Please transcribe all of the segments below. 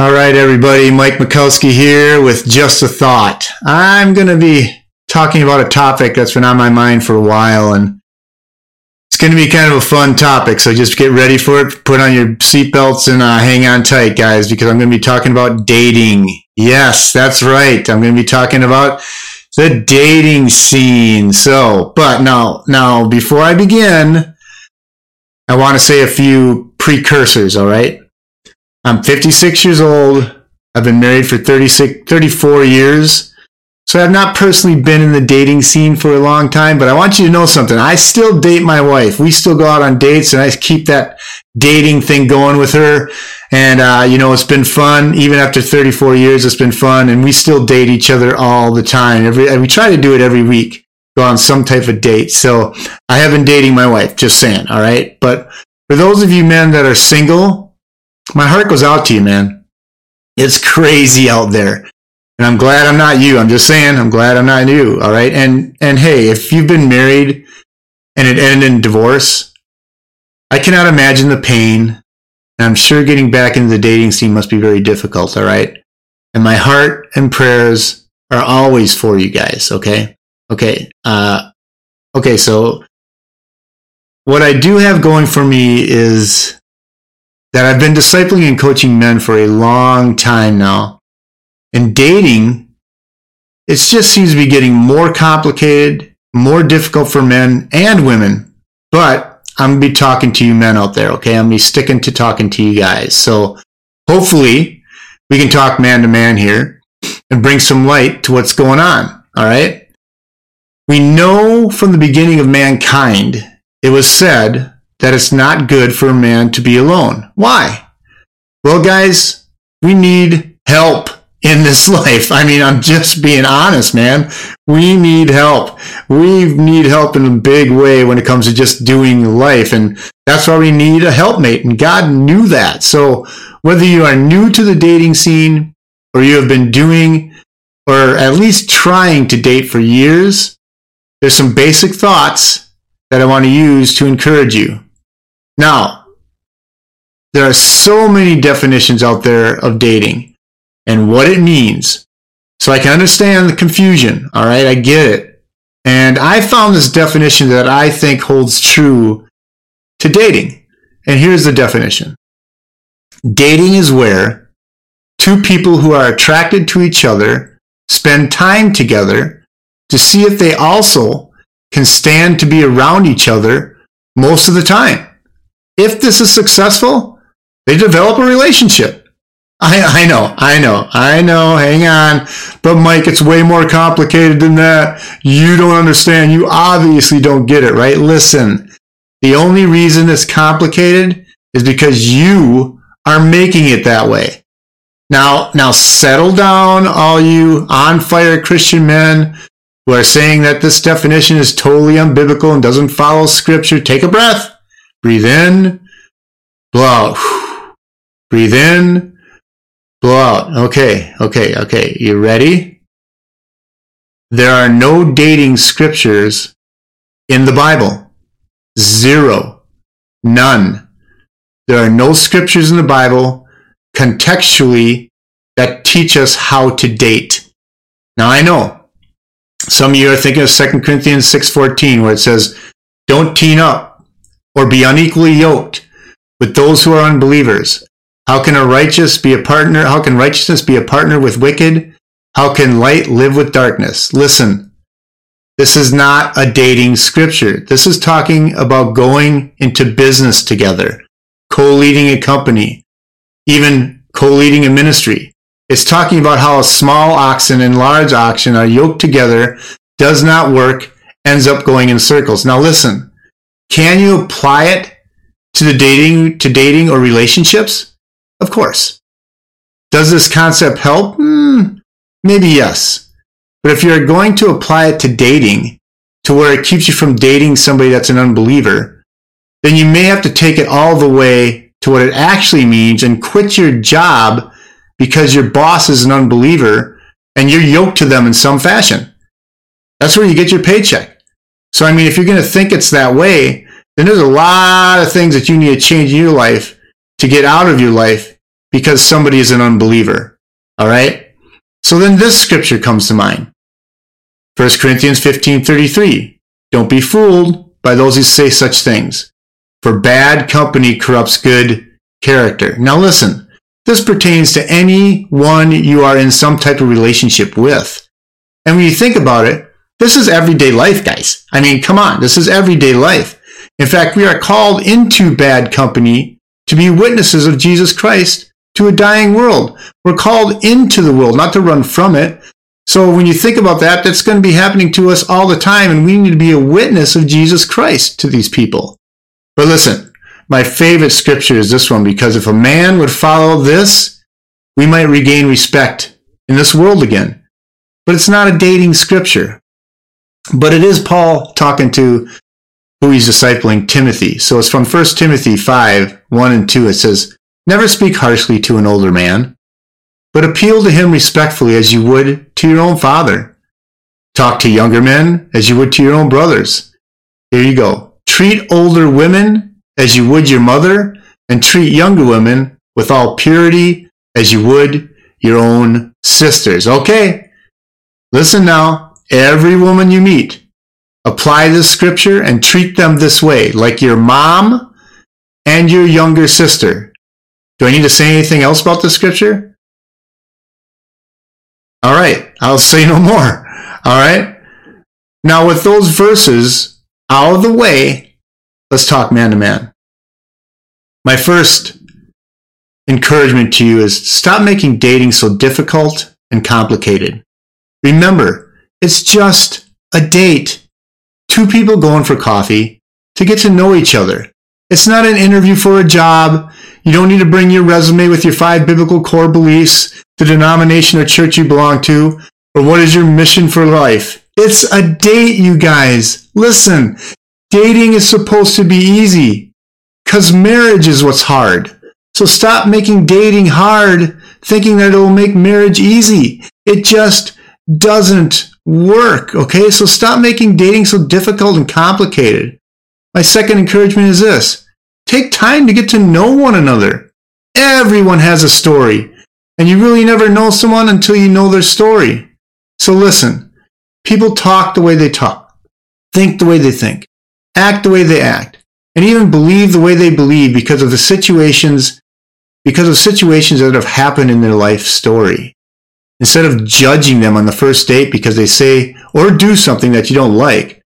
All right, everybody. Mike Mikowski here with Just a Thought. I'm going to be talking about a topic that's been on my mind for a while, and it's going to be kind of a fun topic. So just get ready for it. Put on your seatbelts and uh, hang on tight, guys, because I'm going to be talking about dating. Yes, that's right. I'm going to be talking about the dating scene. So, but now, now, before I begin, I want to say a few precursors, all right? I'm 56 years old. I've been married for 36, 34 years. So I've not personally been in the dating scene for a long time, but I want you to know something. I still date my wife. We still go out on dates and I keep that dating thing going with her. And, uh, you know, it's been fun. Even after 34 years, it's been fun. And we still date each other all the time. Every, we try to do it every week, go on some type of date. So I have been dating my wife, just saying. All right. But for those of you men that are single, my heart goes out to you, man. It's crazy out there. And I'm glad I'm not you. I'm just saying, I'm glad I'm not you. All right. And, and hey, if you've been married and it ended in divorce, I cannot imagine the pain. And I'm sure getting back into the dating scene must be very difficult. All right. And my heart and prayers are always for you guys. Okay. Okay. Uh, okay. So what I do have going for me is that I've been discipling and coaching men for a long time now. And dating, it just seems to be getting more complicated, more difficult for men and women. But I'm going to be talking to you men out there, okay? I'm going to be sticking to talking to you guys. So hopefully we can talk man to man here and bring some light to what's going on, all right? We know from the beginning of mankind, it was said that it's not good for a man to be alone. Why? Well, guys, we need help in this life. I mean, I'm just being honest, man. We need help. We need help in a big way when it comes to just doing life. And that's why we need a helpmate. And God knew that. So whether you are new to the dating scene or you have been doing or at least trying to date for years, there's some basic thoughts that I want to use to encourage you. Now, there are so many definitions out there of dating and what it means. So I can understand the confusion. All right. I get it. And I found this definition that I think holds true to dating. And here's the definition. Dating is where two people who are attracted to each other spend time together to see if they also can stand to be around each other most of the time if this is successful, they develop a relationship. I, I know, I know, I know, hang on. But Mike, it's way more complicated than that. You don't understand. You obviously don't get it, right? Listen, the only reason it's complicated is because you are making it that way. Now, now settle down, all you on fire Christian men who are saying that this definition is totally unbiblical and doesn't follow scripture. Take a breath. Breathe in, blow out. Breathe in, blow out. Okay, okay, okay. You ready? There are no dating scriptures in the Bible. Zero. None. There are no scriptures in the Bible contextually that teach us how to date. Now I know some of you are thinking of 2 Corinthians 6:14 where it says, "Don't teen up or be unequally yoked with those who are unbelievers? How can a righteous be a partner? How can righteousness be a partner with wicked? How can light live with darkness? Listen, this is not a dating scripture. This is talking about going into business together, co-leading a company, even co-leading a ministry. It's talking about how a small oxen and large oxen are yoked together, does not work, ends up going in circles. Now listen, can you apply it to the dating to dating or relationships? Of course. Does this concept help? Hmm, maybe yes. But if you're going to apply it to dating, to where it keeps you from dating somebody that's an unbeliever, then you may have to take it all the way to what it actually means and quit your job because your boss is an unbeliever and you're yoked to them in some fashion. That's where you get your paycheck. So, I mean, if you're going to think it's that way, then there's a lot of things that you need to change in your life to get out of your life because somebody is an unbeliever. All right? So then this scripture comes to mind. 1 Corinthians 15:33. Don't be fooled by those who say such things, for bad company corrupts good character. Now listen, this pertains to anyone you are in some type of relationship with. And when you think about it, this is everyday life, guys. I mean, come on, this is everyday life. In fact, we are called into bad company to be witnesses of Jesus Christ to a dying world. We're called into the world, not to run from it. So when you think about that, that's going to be happening to us all the time, and we need to be a witness of Jesus Christ to these people. But listen, my favorite scripture is this one because if a man would follow this, we might regain respect in this world again. But it's not a dating scripture. But it is Paul talking to who he's discipling, Timothy. So it's from 1 Timothy 5 1 and 2. It says, Never speak harshly to an older man, but appeal to him respectfully as you would to your own father. Talk to younger men as you would to your own brothers. Here you go. Treat older women as you would your mother, and treat younger women with all purity as you would your own sisters. Okay, listen now. Every woman you meet, apply this scripture and treat them this way, like your mom and your younger sister. Do I need to say anything else about the scripture? All right, I'll say no more. All right. Now, with those verses out of the way, let's talk man to man. My first encouragement to you is stop making dating so difficult and complicated. Remember, it's just a date. Two people going for coffee to get to know each other. It's not an interview for a job. You don't need to bring your resume with your five biblical core beliefs, the denomination or church you belong to, or what is your mission for life. It's a date, you guys. Listen, dating is supposed to be easy because marriage is what's hard. So stop making dating hard, thinking that it will make marriage easy. It just doesn't work. Okay. So stop making dating so difficult and complicated. My second encouragement is this. Take time to get to know one another. Everyone has a story, and you really never know someone until you know their story. So listen, people talk the way they talk, think the way they think, act the way they act, and even believe the way they believe because of the situations, because of situations that have happened in their life story. Instead of judging them on the first date because they say or do something that you don't like,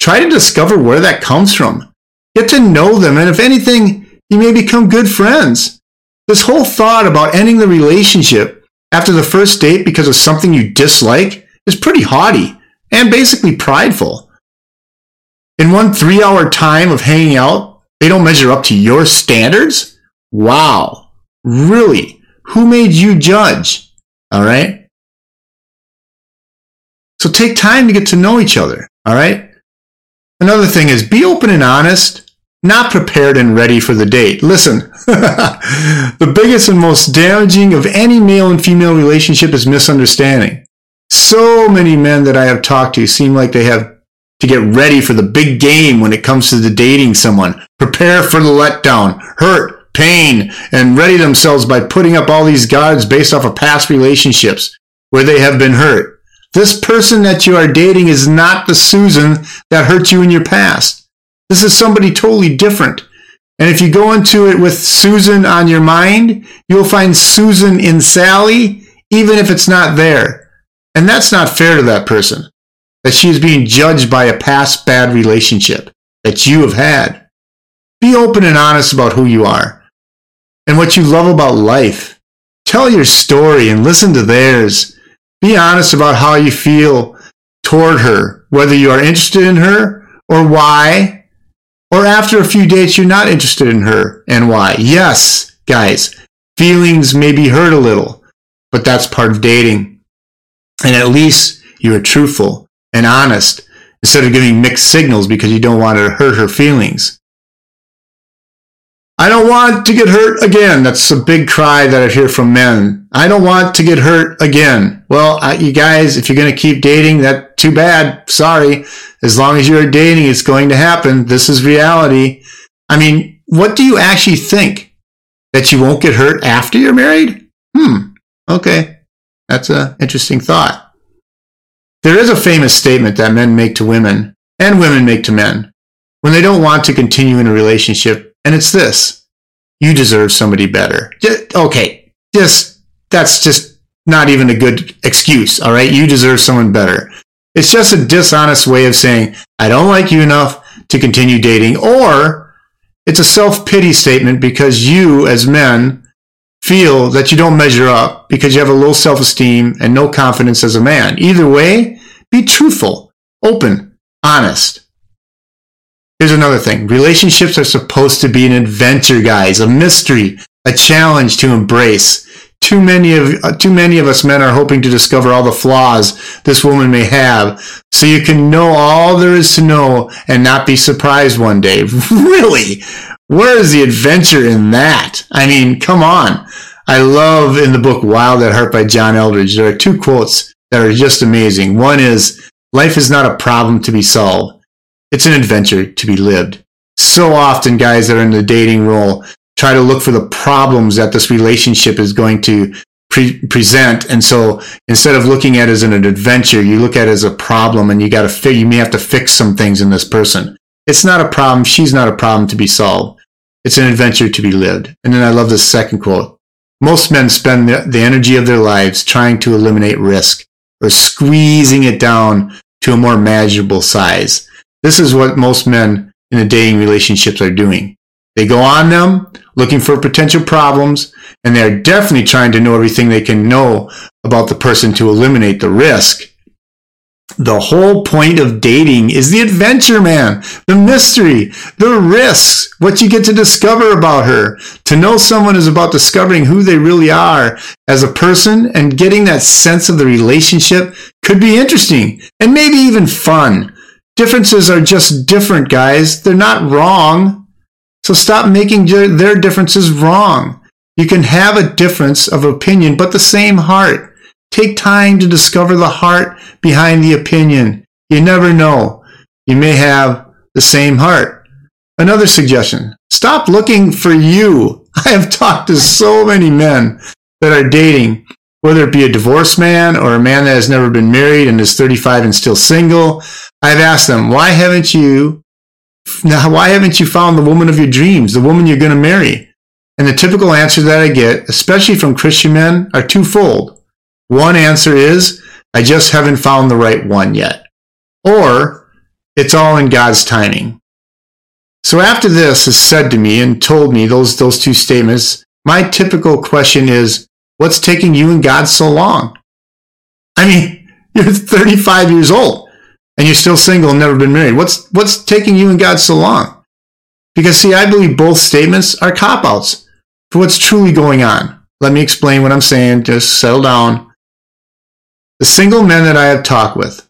try to discover where that comes from. Get to know them, and if anything, you may become good friends. This whole thought about ending the relationship after the first date because of something you dislike is pretty haughty and basically prideful. In one three hour time of hanging out, they don't measure up to your standards? Wow. Really? Who made you judge? All right. So take time to get to know each other. All right. Another thing is be open and honest, not prepared and ready for the date. Listen, the biggest and most damaging of any male and female relationship is misunderstanding. So many men that I have talked to seem like they have to get ready for the big game when it comes to the dating someone. Prepare for the letdown, hurt, pain, and ready themselves by putting up all these guards based off of past relationships where they have been hurt. This person that you are dating is not the Susan that hurt you in your past. This is somebody totally different. And if you go into it with Susan on your mind, you'll find Susan in Sally, even if it's not there. And that's not fair to that person, that she is being judged by a past bad relationship that you have had. Be open and honest about who you are and what you love about life. Tell your story and listen to theirs. Be honest about how you feel toward her, whether you are interested in her or why, or after a few dates you're not interested in her and why. Yes, guys, feelings may be hurt a little, but that's part of dating. And at least you are truthful and honest instead of giving mixed signals because you don't want to hurt her feelings. I don't want to get hurt again. That's a big cry that I hear from men. I don't want to get hurt again. Well, you guys, if you're going to keep dating, that too bad. Sorry. As long as you're dating, it's going to happen. This is reality. I mean, what do you actually think? that you won't get hurt after you're married? Hmm. Okay. That's an interesting thought. There is a famous statement that men make to women and women make to men when they don't want to continue in a relationship, and it's this you deserve somebody better. Just, okay, just that's just not even a good excuse, all right? You deserve someone better. It's just a dishonest way of saying, I don't like you enough to continue dating, or it's a self pity statement because you, as men, feel that you don't measure up because you have a low self esteem and no confidence as a man. Either way, be truthful, open, honest. Here's another thing. Relationships are supposed to be an adventure, guys, a mystery, a challenge to embrace. Too many of uh, too many of us men are hoping to discover all the flaws this woman may have, so you can know all there is to know and not be surprised one day. really? Where is the adventure in that? I mean, come on. I love in the book Wild at Heart by John Eldredge. There are two quotes that are just amazing. One is, life is not a problem to be solved. It's an adventure to be lived. So often guys that are in the dating role try to look for the problems that this relationship is going to pre- present. And so instead of looking at it as an adventure, you look at it as a problem and you got to fi- you may have to fix some things in this person. It's not a problem. She's not a problem to be solved. It's an adventure to be lived. And then I love this second quote. Most men spend the, the energy of their lives trying to eliminate risk or squeezing it down to a more manageable size. This is what most men in the dating relationships are doing. They go on them looking for potential problems, and they're definitely trying to know everything they can know about the person to eliminate the risk. The whole point of dating is the adventure, man, the mystery, the risks, what you get to discover about her. To know someone is about discovering who they really are as a person and getting that sense of the relationship could be interesting and maybe even fun. Differences are just different, guys. They're not wrong. So stop making their differences wrong. You can have a difference of opinion, but the same heart. Take time to discover the heart behind the opinion. You never know. You may have the same heart. Another suggestion. Stop looking for you. I have talked to so many men that are dating, whether it be a divorced man or a man that has never been married and is 35 and still single. I've asked them, why haven't you, now, why haven't you found the woman of your dreams, the woman you're going to marry? And the typical answer that I get, especially from Christian men, are twofold. One answer is, I just haven't found the right one yet. Or, it's all in God's timing. So after this is said to me and told me those, those two statements, my typical question is, what's taking you and God so long? I mean, you're 35 years old and you're still single and never been married. What's, what's taking you and God so long? Because see, I believe both statements are cop outs for what's truly going on. Let me explain what I'm saying. Just settle down. The single men that I have talked with,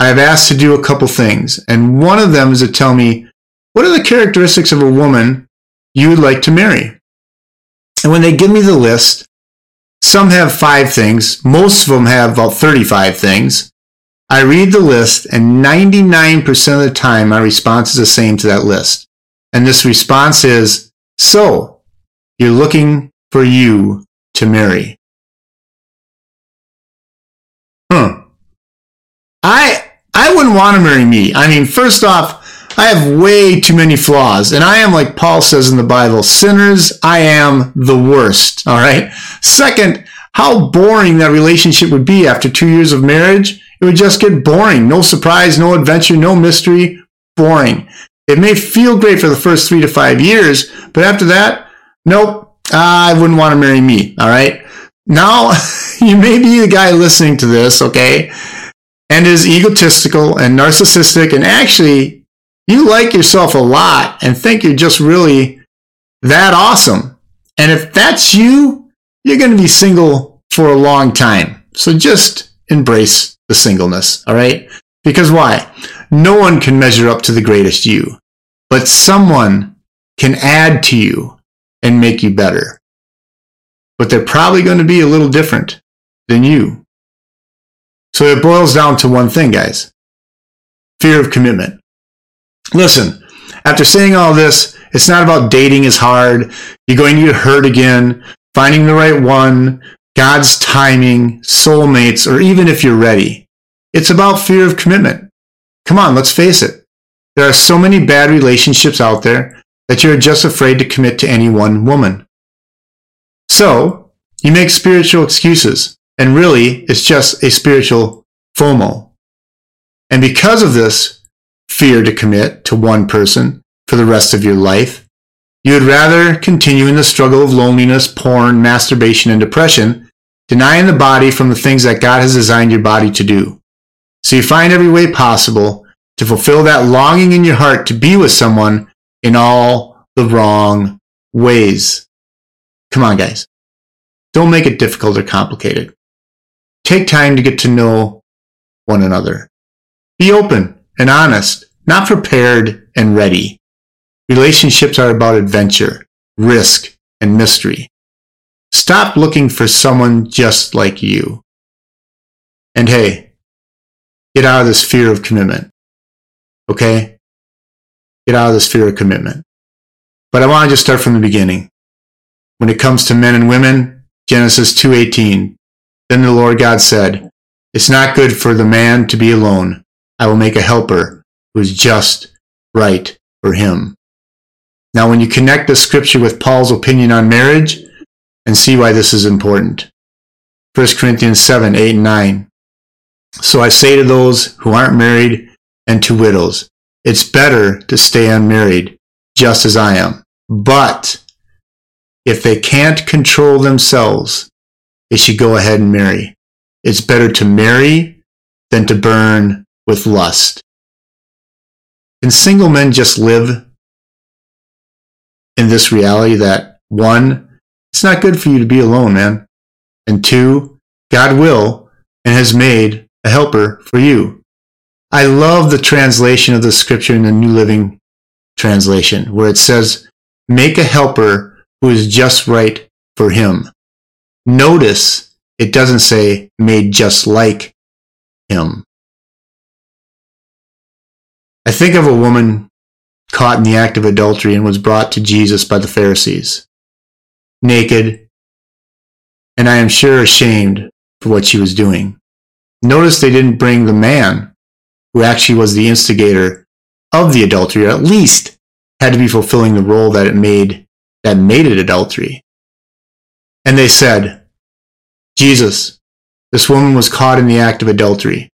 I have asked to do a couple things. And one of them is to tell me, what are the characteristics of a woman you would like to marry? And when they give me the list, some have five things. Most of them have about 35 things. I read the list and 99% of the time my response is the same to that list. And this response is, so you're looking for you to marry. Huh. I, I wouldn't want to marry me. I mean, first off, I have way too many flaws. And I am, like Paul says in the Bible, sinners, I am the worst. All right. Second, how boring that relationship would be after two years of marriage. It would just get boring. No surprise, no adventure, no mystery. Boring. It may feel great for the first three to five years, but after that, nope, I wouldn't want to marry me. All right. Now, you may be the guy listening to this, okay, and is egotistical and narcissistic and actually you like yourself a lot and think you're just really that awesome. And if that's you, you're going to be single for a long time. So just embrace the singleness, all right? Because why? No one can measure up to the greatest you, but someone can add to you and make you better. But they're probably going to be a little different than you. So it boils down to one thing, guys fear of commitment. Listen, after saying all this, It's not about dating is hard. You're going to get hurt again, finding the right one, God's timing, soulmates, or even if you're ready. It's about fear of commitment. Come on, let's face it. There are so many bad relationships out there that you're just afraid to commit to any one woman. So, you make spiritual excuses, and really, it's just a spiritual FOMO. And because of this fear to commit to one person for the rest of your life, you would rather continue in the struggle of loneliness, porn, masturbation, and depression, denying the body from the things that God has designed your body to do. So you find every way possible to fulfill that longing in your heart to be with someone in all the wrong ways. Come on, guys. Don't make it difficult or complicated. Take time to get to know one another. Be open and honest, not prepared and ready. Relationships are about adventure, risk, and mystery. Stop looking for someone just like you. And hey, get out of this fear of commitment. Okay? Get out of this fear of commitment. But I want to just start from the beginning. When it comes to men and women, Genesis 2:18, then the Lord God said, "It's not good for the man to be alone. I will make a helper who is just right for him." Now, when you connect the scripture with Paul's opinion on marriage and see why this is important. 1 Corinthians 7, 8, and 9. So I say to those who aren't married and to widows, it's better to stay unmarried, just as I am. But if they can't control themselves, they should go ahead and marry. It's better to marry than to burn with lust. Can single men just live in this reality that one, it's not good for you to be alone, man. And two, God will and has made a helper for you. I love the translation of the scripture in the New Living Translation where it says, make a helper who is just right for him. Notice it doesn't say made just like him. I think of a woman caught in the act of adultery and was brought to Jesus by the Pharisees, naked, and I am sure ashamed for what she was doing. Notice they didn't bring the man who actually was the instigator of the adultery, or at least had to be fulfilling the role that it made that made it adultery. And they said, Jesus, this woman was caught in the act of adultery.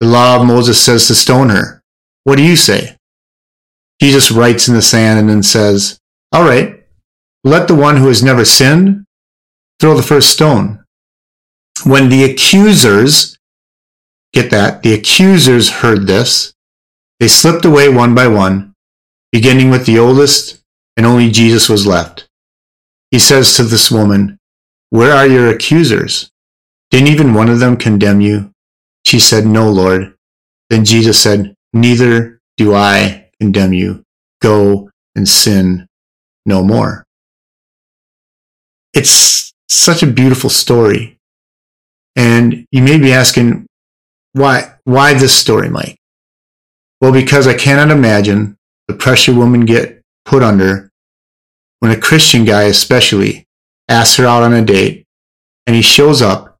The law of Moses says to stone her. What do you say? Jesus writes in the sand and then says, All right, let the one who has never sinned throw the first stone. When the accusers, get that, the accusers heard this, they slipped away one by one, beginning with the oldest, and only Jesus was left. He says to this woman, Where are your accusers? Didn't even one of them condemn you? She said, No, Lord. Then Jesus said, Neither do I condemn you. Go and sin no more. It's such a beautiful story. And you may be asking, why, why this story, Mike? Well, because I cannot imagine the pressure women get put under when a Christian guy, especially, asks her out on a date and he shows up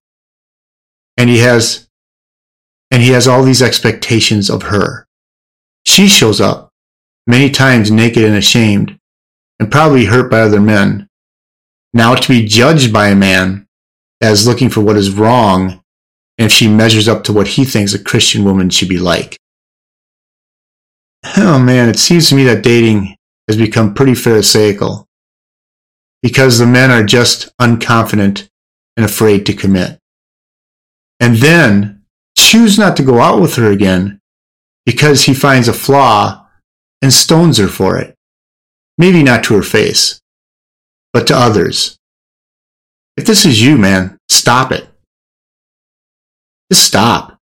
and he has, and he has all these expectations of her. She shows up many times naked and ashamed, and probably hurt by other men. Now to be judged by a man as looking for what is wrong, and if she measures up to what he thinks a Christian woman should be like. Oh man, it seems to me that dating has become pretty pharisaical because the men are just unconfident and afraid to commit. And then choose not to go out with her again because he finds a flaw and stones her for it. Maybe not to her face, but to others. If this is you, man, stop it. Just stop.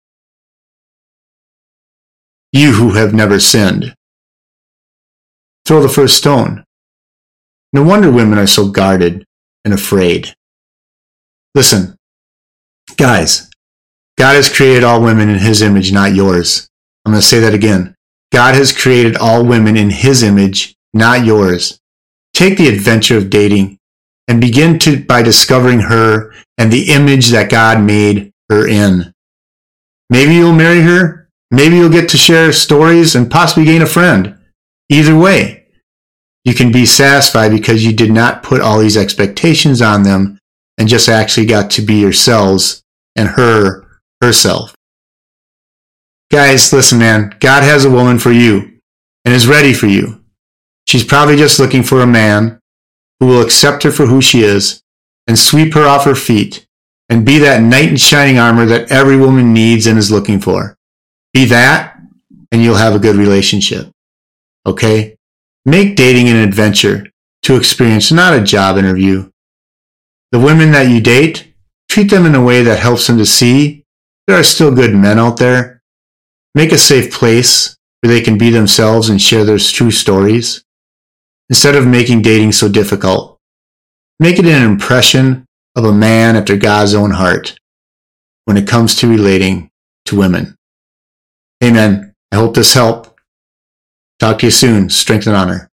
You who have never sinned. Throw the first stone. No wonder women are so guarded and afraid. Listen, guys, God has created all women in his image, not yours. I'm going to say that again. God has created all women in his image, not yours. Take the adventure of dating and begin to by discovering her and the image that God made her in. Maybe you'll marry her. Maybe you'll get to share stories and possibly gain a friend. Either way, you can be satisfied because you did not put all these expectations on them and just actually got to be yourselves and her herself. Guys, listen, man, God has a woman for you and is ready for you. She's probably just looking for a man who will accept her for who she is and sweep her off her feet and be that knight in shining armor that every woman needs and is looking for. Be that, and you'll have a good relationship. Okay? Make dating an adventure to experience, not a job interview. The women that you date, treat them in a way that helps them to see there are still good men out there. Make a safe place where they can be themselves and share their true stories. Instead of making dating so difficult, make it an impression of a man after God's own heart when it comes to relating to women. Amen. I hope this helped. Talk to you soon. Strength and honor.